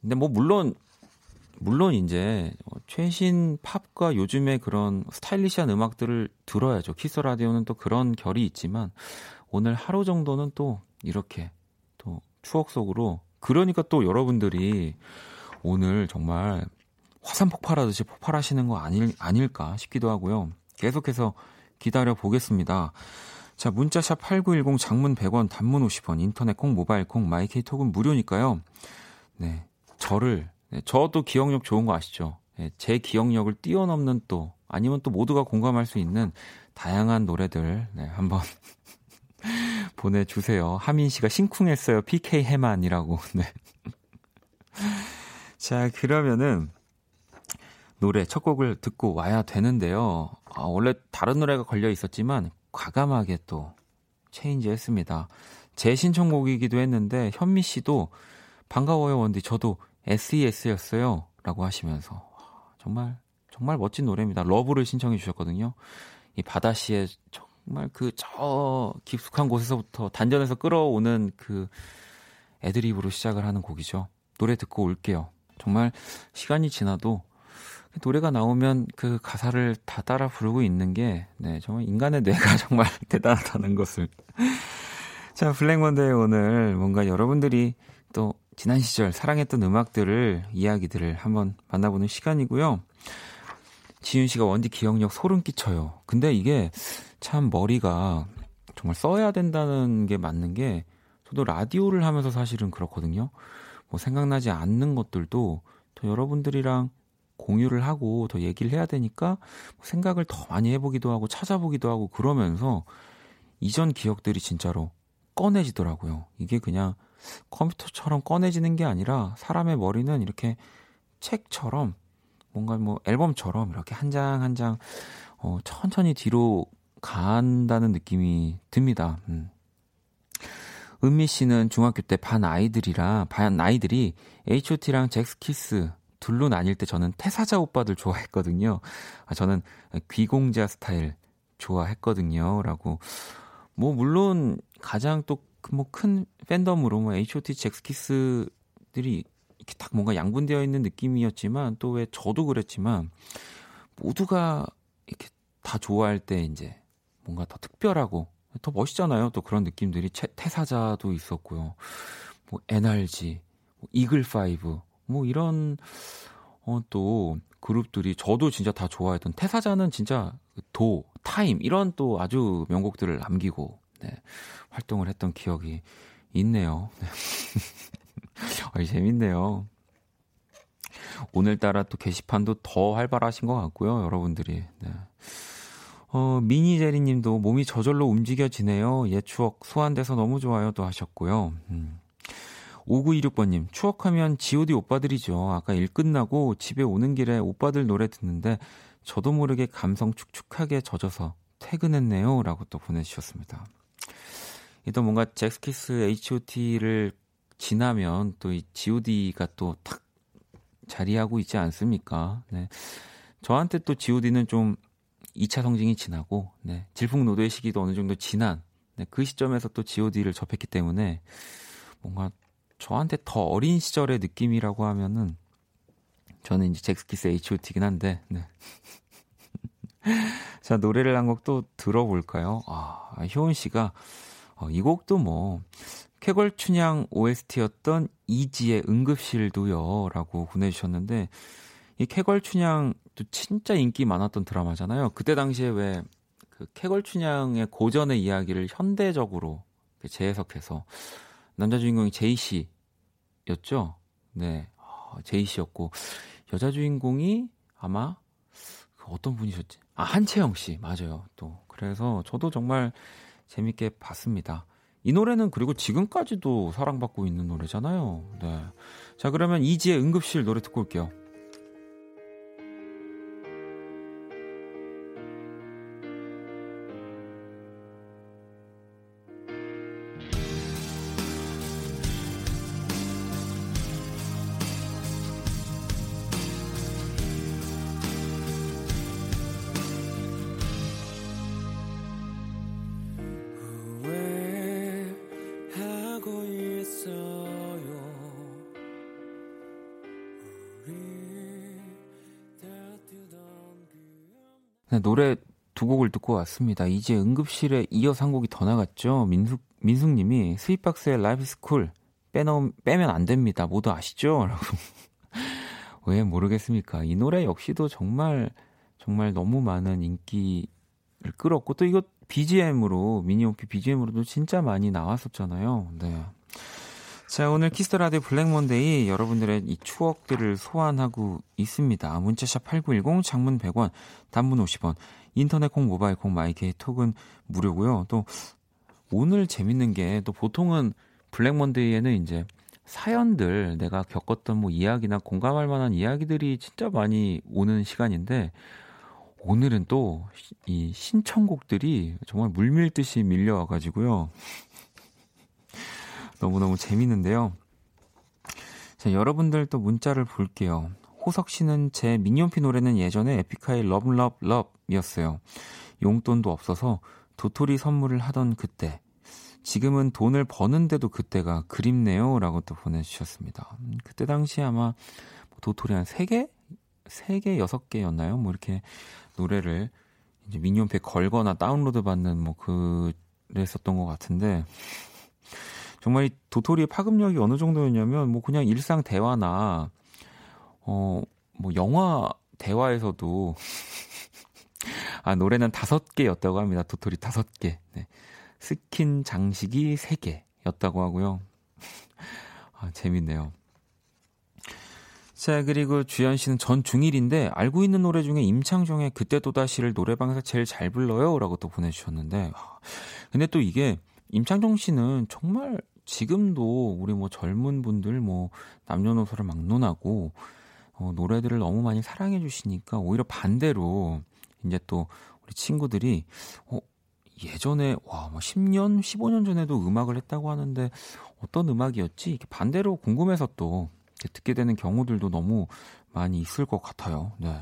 근데 뭐 물론 물론 이제 최신 팝과 요즘의 그런 스타일리시한 음악들을 들어야죠. 키스 라디오는 또 그런 결이 있지만 오늘 하루 정도는 또 이렇게 또 추억 속으로 그러니까 또 여러분들이 오늘 정말 화산 폭발하듯이 폭발하시는 거 아닐, 아닐까 싶기도 하고요. 계속해서 기다려 보겠습니다. 자, 문자샵 8910 장문 100원, 단문 50원, 인터넷 콩, 모바일 콩, 마이케이 톡은 무료니까요. 네. 저를, 네, 저도 기억력 좋은 거 아시죠? 네, 제 기억력을 뛰어넘는 또, 아니면 또 모두가 공감할 수 있는 다양한 노래들, 네, 한번 *laughs* 보내주세요. 하민 씨가 심쿵했어요. PK 해만이라고. *laughs* 네. 자, 그러면은, 노래 첫 곡을 듣고 와야 되는데요. 아, 원래 다른 노래가 걸려 있었지만 과감하게 또 change 했습니다. 제 신청곡이기도 했는데 현미 씨도 반가워요 원디 저도 SES였어요 라고 하시면서 정말 정말 멋진 노래입니다. Love를 신청해 주셨거든요. 이 바다 씨의 정말 그 저 깊숙한 곳에서부터 단전에서 끌어오는 그 애드립으로 시작을 하는 곡이죠. 노래 듣고 올게요. 정말 시간이 지나도 노래가 나오면 그 가사를 다 따라 부르고 있는 게, 네, 정말 인간의 뇌가 *laughs* 정말 대단하다는 것을. 자, 블랙먼데이 오늘 뭔가 여러분들이 또 지난 시절 사랑했던 음악들을, 이야기들을 한번 만나보는 시간이고요. 지윤 씨가 원디 기억력 소름 끼쳐요. 근데 이게 참 머리가 정말 써야 된다는 게 맞는 게 저도 라디오를 하면서 사실은 그렇거든요. 뭐 생각나지 않는 것들도 또 여러분들이랑 공유를 하고 더 얘기를 해야 되니까 뭐 생각을 더 많이 해보기도 하고 찾아보기도 하고 그러면서 이전 기억들이 진짜로 꺼내지더라고요. 이게 그냥 컴퓨터처럼 꺼내지는 게 아니라 사람의 머리는 이렇게 책처럼 뭔가 뭐 앨범처럼 이렇게 한 장 한 장 어, 천천히 뒤로 간다는 느낌이 듭니다. 음. 은미 씨는 중학교 때 반 아이들이라 반 아이들이 H.O.T랑 잭스키스 둘로 나뉠 때 저는 태사자 오빠들 좋아했거든요. 아, 저는 귀공자 스타일 좋아했거든요. 라고. 뭐, 물론 가장 또 뭐큰 팬덤으로 뭐 H.O.T. 잭스키스들이 이렇게 딱 뭔가 양분되어 있는 느낌이었지만 또 왜 저도 그랬지만 모두가 이렇게 다 좋아할 때 이제 뭔가 더 특별하고 더 멋있잖아요. 또 그런 느낌들이 태사자도 있었고요. 뭐 NRG, 뭐 이글 파이브 뭐 이런 어, 또 그룹들이 저도 진짜 다 좋아했던 태사자는 진짜 도, Time 이런 또 아주 명곡들을 남기고 네, 활동을 했던 기억이 있네요. *laughs* 네. 어, 재밌네요. 오늘따라 또 게시판도 더 활발하신 것 같고요, 여러분들이. 네. 어, 미니제리 님도 몸이 저절로 움직여지네요. 옛 추억 소환돼서 너무 좋아요. 또 하셨고요. 음. 5926번님, 추억하면 GOD 오빠들이죠. 아까 일 끝나고 집에 오는 길에 오빠들 노래 듣는데 저도 모르게 감성 축축하게 젖어서 퇴근했네요. 라고 또 보내주셨습니다. 또 뭔가 잭스키스 H.O.T.를 지나면 또 이 GOD가 또 탁 자리하고 있지 않습니까? 네. 저한테 또 GOD는 좀 2차 성징이 지나고, 네. 질풍노도의 시기도 어느 정도 지난, 네. 그 시점에서 또 GOD를 접했기 때문에 뭔가 저한테 더 어린 시절의 느낌이라고 하면은 저는 이제 잭스키스 H.O.T긴 한데 네. *laughs* 자 노래를 한 곡 또 들어볼까요? 아 효은 씨가 어, 이 곡도 뭐 쾌걸춘향 OST였던 이지의 응급실도요. 라고 보내주셨는데, 이 쾌걸춘향도 진짜 인기 많았던 드라마잖아요. 그때 당시에 왜, 그 쾌걸춘향의 고전의 이야기를 현대적으로 재해석해서, 남자 주인공이 제이 씨였죠? 네. 어, 제이 씨였고, 여자 주인공이 아마, 그 어떤 분이셨지? 아, 한채영 씨. 맞아요. 또. 그래서 저도 정말 재밌게 봤습니다. 이 노래는 그리고 지금까지도 사랑받고 있는 노래잖아요. 네. 자, 그러면 이지의 응급실 노래 듣고 올게요. 왔습니다. 이제 응급실에 이어서 한 곡이 더 나갔죠. 민숙, 민숙님이 스윗박스의 Life Is Cool 빼놓, 빼면 안 됩니다. 모두 아시죠? *laughs* 라고. 왜 모르겠습니까? 이 노래 역시도 정말, 정말 너무 많은 인기를 끌었고, 또 이거 BGM으로, 미니홈피 BGM으로도 진짜 많이 나왔었잖아요. 네. 자, 오늘 키스 더 라디오 블랙 먼데이 여러분들의 이 추억들을 소환하고 있습니다. 문자샵 8910 장문 100원, 단문 50원. 인터넷 콩, 모바일 콩, 마이케이 톡은 무료고요. 또 오늘 재밌는 게 또 보통은 블랙 먼데이에는 이제 사연들 내가 겪었던 뭐 이야기나 공감할 만한 이야기들이 진짜 많이 오는 시간인데 오늘은 또 이 신청곡들이 정말 물밀듯이 밀려와 가지고요. *laughs* 너무너무 재밌는데요. 자, 여러분들 또 문자를 볼게요. 호석 씨는 제 미니홈피 노래는 예전에 에픽하이 Love Love Love이었어요. 용돈도 없어서 도토리 선물을 하던 그때. 지금은 돈을 버는데도 그때가 그립네요. 라고 또 보내주셨습니다. 음, 그때 당시 아마 도토리 한 3개? 3개, 6개였나요? 뭐 이렇게 노래를 이제 미니홈피에 걸거나 다운로드 받는 뭐 그랬었던 것 같은데. 정말 이 도토리의 파급력이 어느 정도였냐면 뭐 그냥 일상 대화나 어 뭐 영화 대화에서도 *laughs* 아 노래는 다섯 개였다고 합니다. 도토리 다섯 개. 네. 스킨 장식이 세 개였다고 하고요. *laughs* 아 재밌네요. 자, 그리고 주현 씨는 전 중1인데 알고 있는 노래 중에 임창정의 그때 또다시를 노래방에서 제일 잘 불러요. 라고 또 보내주셨는데. 아, 근데 또 이게 임창정 씨는 정말 지금도 우리 뭐 젊은 분들 뭐 남녀노소를 막론하고 어, 노래들을 너무 많이 사랑해 주시니까 오히려 반대로 이제 또 우리 친구들이 어, 예전에 와, 뭐 10년, 15년 전에도 음악을 했다고 하는데 어떤 음악이었지? 이렇게 반대로 궁금해서 또 듣게 되는 경우들도 너무 많이 있을 것 같아요. 네.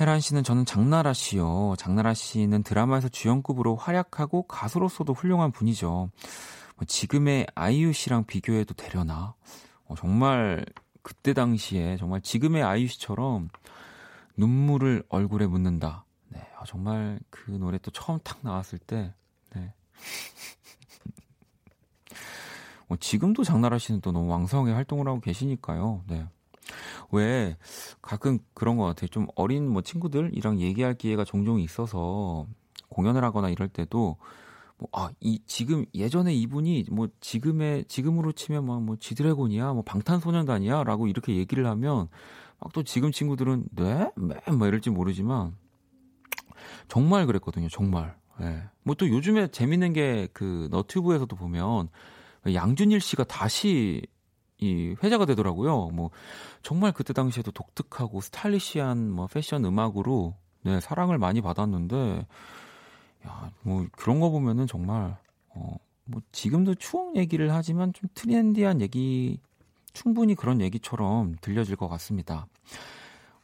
혜란 씨는 저는 장나라 씨요. 장나라 씨는 드라마에서 주연급으로 활약하고 가수로서도 훌륭한 분이죠. 뭐 지금의 아이유 씨랑 비교해도 되려나? 어, 정말 그때 당시에 정말 지금의 아이유 씨처럼 눈물을 얼굴에 묻는다. 네, 아, 정말 그 노래 또 처음 탁 나왔을 때, 네. 어, *laughs* 지금도 장나라 씨는 또 너무 왕성하게 활동을 하고 계시니까요. 네. 왜 가끔 그런 것 같아요. 좀 어린 뭐 친구들이랑 얘기할 기회가 종종 있어서 공연을 하거나 이럴 때도 뭐, 아, 이, 지금, 예전에 이분이, 뭐, 지금의, 지금으로 치면 막, 뭐, 지드래곤이야, 뭐, 방탄소년단이야, 라고 이렇게 얘기를 하면, 막 또 지금 친구들은, 네? 매? 뭐 이럴지 모르지만, 정말 그랬거든요, 정말. 예. 네. 뭐또 요즘에 재밌는 게, 그, 너튜브에서도 보면, 양준일 씨가 다시, 이, 회자가 되더라고요. 뭐, 정말 그때 당시에도 독특하고 스타일리시한, 뭐, 패션 음악으로, 네, 사랑을 많이 받았는데, 야, 뭐 그런 거 보면은 정말 어, 뭐 지금도 추억 얘기를 하지만 좀 트렌디한 얘기 충분히 그런 얘기처럼 들려질 것 같습니다.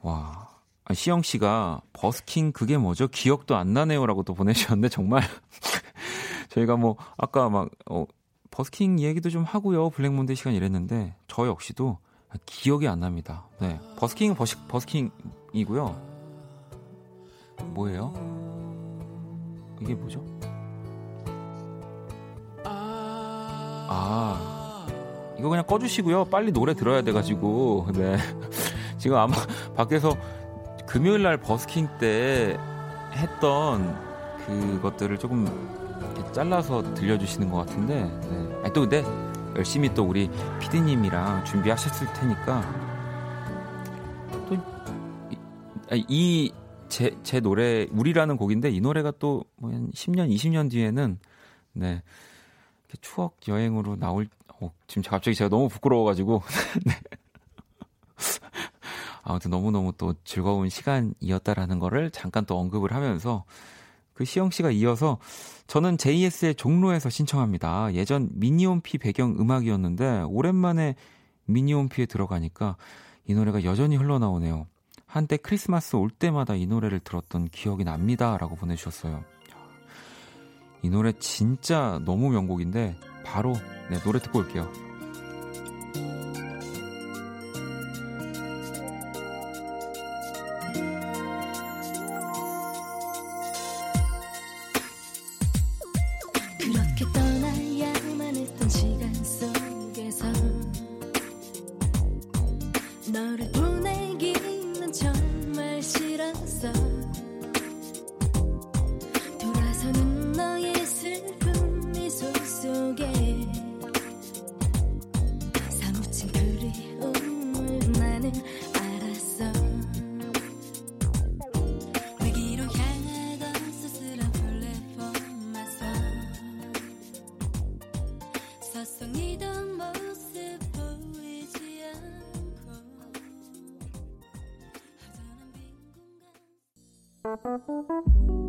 와. 아, 시영 씨가 버스킹 그게 뭐죠? 기억도 안 나네요라고 또 보내주셨는데 정말 *laughs* 저희가 뭐 아까 막 어, 버스킹 얘기도 좀 하고요. 블랙 먼데이 시간 이랬는데 저 역시도 기억이 안 납니다. 네. 버스킹은 버시, 버스킹이고요. 뭐예요? 이게 뭐죠? 아, 이거 그냥 꺼주시고요. 빨리 노래 들어야 돼가지고. *laughs* 네. 지금 아마 *laughs* 밖에서 금요일 날 버스킹 때 했던 그것들을 조금 잘라서 들려주시는 것 같은데. 네. 아니, 또 근데 열심히 또 우리 피디님이랑 준비하셨을 테니까 이 제, 제 노래, 우리라는 곡인데 이 노래가 또뭐 10년, 20년 뒤에는 네. 추억 여행으로 나올, 어, 지금 갑자기 제가 너무 부끄러워가지고. *laughs* 네. 아무튼 너무너무 또 즐거운 시간이었다라는 거를 잠깐 또 언급을 하면서 그 시영 씨가 이어서 저는 JS의 종로에서 신청합니다. 예전 미니홈피 배경 음악이었는데 오랜만에 미니홈피에 들어가니까 이 노래가 여전히 흘러나오네요. 한때 크리스마스 올 때마다 이 노래를 들었던 기억이 납니다. 라고 보내주셨어요. 이 노래 진짜 너무 명곡인데 바로 네, 노래 듣고 올게요.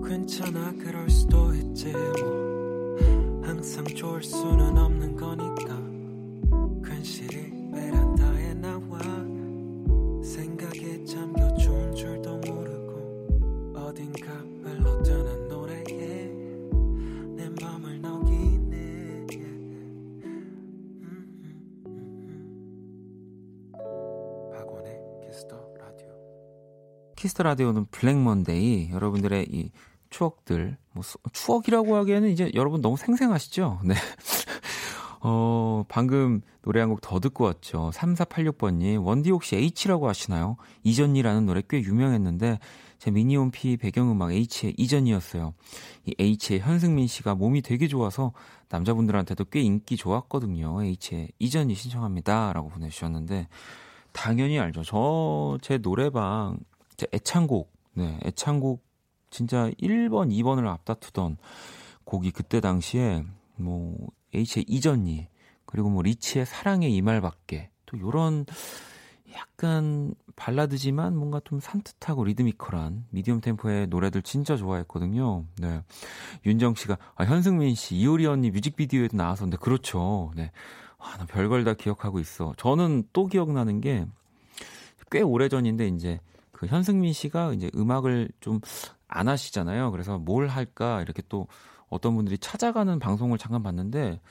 괜찮아 그럴 수도 있지 뭐. 항상 좋을 수는 없는 거니까 키스 더 라디오는 블랙 먼데이 여러분들의 이 추억들, 뭐 추억이라고 하기에는 이제 여러분 너무 생생하시죠? *laughs* 네. 어, 방금 노래 한 곡 더 듣고 왔죠. 3486번님, 원디 혹시 H라고 아시나요? 잊었니라는 노래 꽤 유명했는데, 제 미니홈피 배경음악 H의 잊었니였어요. 이 H의 현승민 씨가 몸이 되게 좋아서 남자분들한테도 꽤 인기 좋았거든요. H의 잊었니 신청합니다. 라고 보내주셨는데, 당연히 알죠. 저, 제 노래방, 제 애창곡, 네, 애창곡 진짜 1번, 2번을 앞다투던 곡이 그때 당시에 뭐 H의 이전이 그리고 뭐 리치의 사랑의 이말밖에 또 요런 약간 발라드지만 뭔가 좀 산뜻하고 리드미컬한 미디엄 템포의 노래들 진짜 좋아했거든요. 네. 윤정 씨가 아, 현승민 씨, 이효리 언니 뮤직비디오에도 나왔었는데 그렇죠. 네. 아, 나 별걸 다 기억하고 있어. 저는 또 기억나는 게 꽤 오래전인데 이제 그 현승민 씨가 이제 음악을 좀 안 하시잖아요. 그래서 뭘 할까 이렇게 또 어떤 분들이 찾아가는 방송을 잠깐 봤는데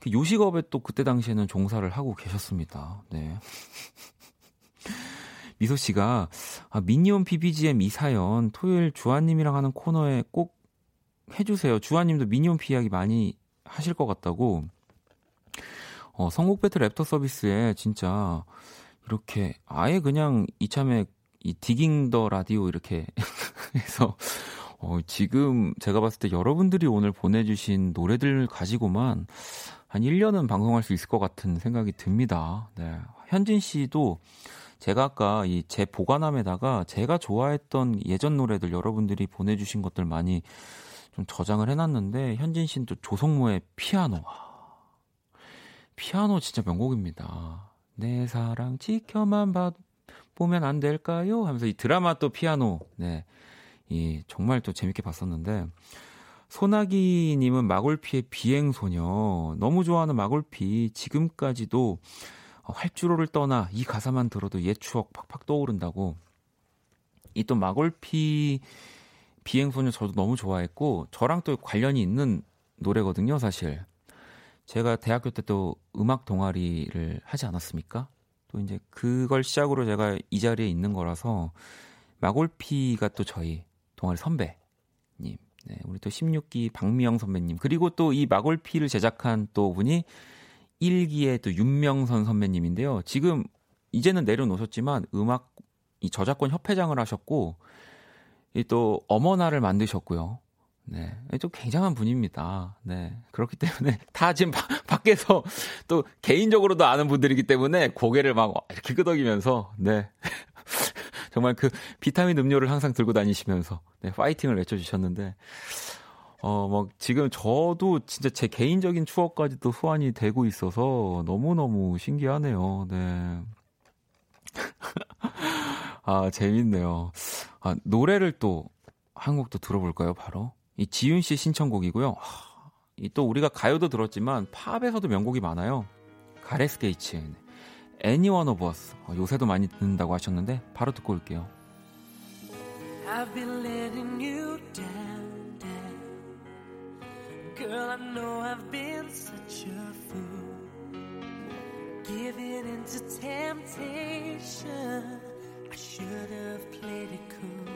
그 요식업에 또 그때 당시에는 종사를 하고 계셨습니다. 네. *laughs* 미소 씨가 아, 미니홈 PBGM 이 사연 토요일 주아님이랑 하는 코너에 꼭 해주세요. 주아님도 미니홈피 이야기 많이 하실 것 같다고. 어, 선곡 배틀 랩터 서비스에 진짜 이렇게 아예 그냥 이참에 이 디깅 더 라디오 이렇게 *laughs* 해서 어, 지금 제가 봤을 때 여러분들이 오늘 보내주신 노래들 가지고만 한 1년은 방송할 수 있을 것 같은 생각이 듭니다. 네. 현진 씨도 제가 아까 이 제 보관함에다가 제가 좋아했던 예전 노래들 여러분들이 보내주신 것들 많이 좀 저장을 해놨는데 현진 씨는 또 조성모의 피아노. 피아노 진짜 명곡입니다. 내 사랑 지켜만 봐 보면 안 될까요? 하면서 이 드라마 또 피아노. 네. 이 정말 또 재밌게 봤었는데 소나기 님은 마골피의 비행소녀 너무 좋아하는 마골피 지금까지도 활주로를 떠나 이 가사만 들어도 옛 추억 팍팍 떠오른다고 이 또 마골피 비행소녀 저도 너무 좋아했고 저랑 또 관련이 있는 노래거든요 사실 제가 대학교 때 또 음악 동아리를 하지 않았습니까? 또 이제 그걸 시작으로 제가 이 자리에 있는 거라서 마골피가 또 저희 동아리 선배님, 네, 우리 또 16기 박미영 선배님, 그리고 또 이 마골피를 제작한 또 분이 일기의 또 윤명선 선배님인데요. 지금 이제는 내려놓으셨지만 음악 이 저작권 협회장을 하셨고 또 어머나를 만드셨고요. 네. 좀 굉장한 분입니다. 네. 그렇기 때문에 *laughs* 다 지금 바, 밖에서 또 개인적으로도 아는 분들이기 때문에 고개를 막 이렇게 끄덕이면서 네. *laughs* 정말 그 비타민 음료를 항상 들고 다니시면서 네, 파이팅을 외쳐주셨는데 어, 뭐, 지금 저도 진짜 제 개인적인 추억까지도 소환이 되고 있어서 너무너무 신기하네요. 네. *laughs* 아, 재밌네요. 아, 노래를 또 한 곡도 들어볼까요, 바로? 이 지윤 씨 신청곡이고요. 이또 우리가 가요도 들었지만 팝에서도 명곡이 많아요. 가레스 게이츠, Anyone of Us. 어, 요새도 많이 듣는다고 하셨는데 바로 듣고 올게요. I've been letting you down, down. Girl, I know I've been such a fool. Giving into temptation. I should have played it cool.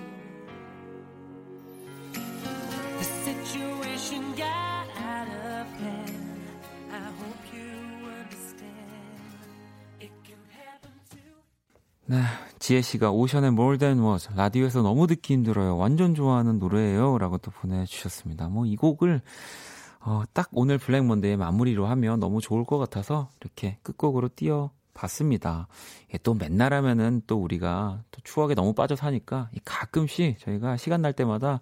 네, 지혜 씨가 오션의 More Than Was 라디오에서 너무 듣기 힘들어요. 완전 좋아하는 노래예요.라고 또 보내주셨습니다. 뭐 이 곡을 어, 딱 오늘 블랙 먼데이 마무리로 하면 너무 좋을 것 같아서 이렇게 끝곡으로 띄워 봤습니다. 예, 또 맨날 하면은 또 우리가 또 추억에 너무 빠져 사니까 가끔씩 저희가 시간 날 때마다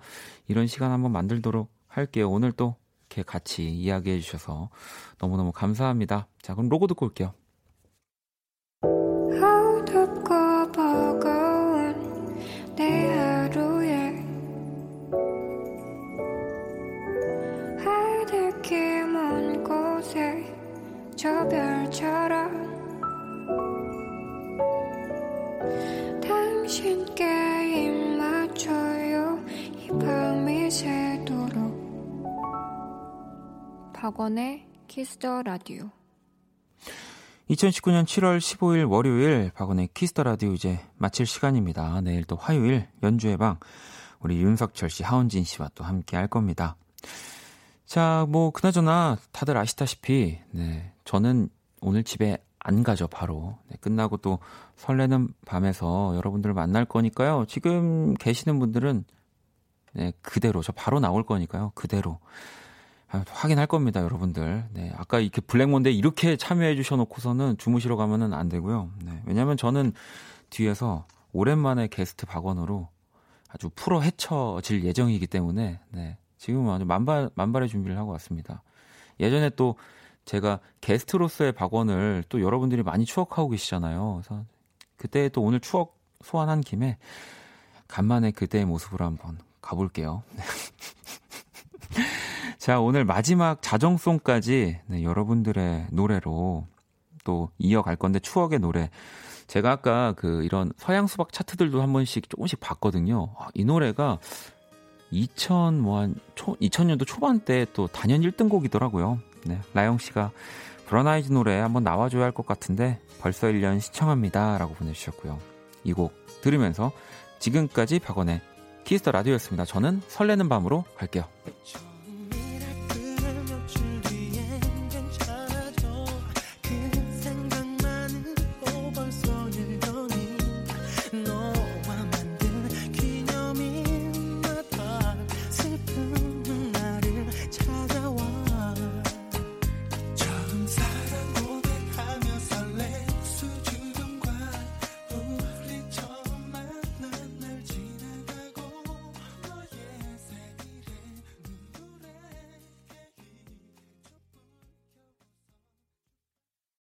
이런 시간 한번 만들도록 할게요. 오늘 또 이렇게 같이 이야기해 주셔서 너무너무 감사합니다. 자, 그럼 로고 듣고 올게요. 박원의 키스 더 라디오 2019년 7월 15일 월요일 박원의 키스 더 라디오 이제 마칠 시간입니다. 내일 또 화요일 연주의 방 우리 윤석철 씨, 하은진 씨와 또 함께 할 겁니다. 자, 뭐 그나저나 다들 아시다시피 네, 저는 오늘 집에 안 가죠, 바로. 네, 끝나고 또 설레는 밤에서 여러분들을 만날 거니까요. 지금 계시는 분들은 네, 그대로, 저 바로 나올 거니까요. 그대로. 아, 확인할 겁니다, 여러분들. 네, 아까 이렇게 블랙몬데 이렇게 참여해 주셔놓고서는 주무시러 가면은 안 되고요. 네, 왜냐면 저는 뒤에서 오랜만에 게스트 박원으로 아주 프로 헤쳐질 예정이기 때문에, 네, 지금은 아주 만발, 만발의 준비를 하고 왔습니다. 예전에 또 제가 게스트로서의 박원을 또 여러분들이 많이 추억하고 계시잖아요. 그래서 그때 또 오늘 추억 소환한 김에 간만에 그때의 모습으로 한번 가볼게요. *laughs* 자, 오늘 마지막 자정송까지 네, 여러분들의 노래로 또 이어갈 건데 추억의 노래. 제가 아까 그 이런 서양 수박 차트들도 한 번씩 조금씩 봤거든요. 아, 이 노래가 2000 뭐한 2000년도 초반 때 또 단연 1등 곡이더라고요. 네, 라영 씨가 브라운 아이즈 노래 한번 나와줘야 할 것 같은데 벌써 1년 신청합니다. 라고 보내주셨고요. 이 곡 들으면서 지금까지 박원의 키스 더 라디오였습니다. 저는 설레는 밤으로 갈게요.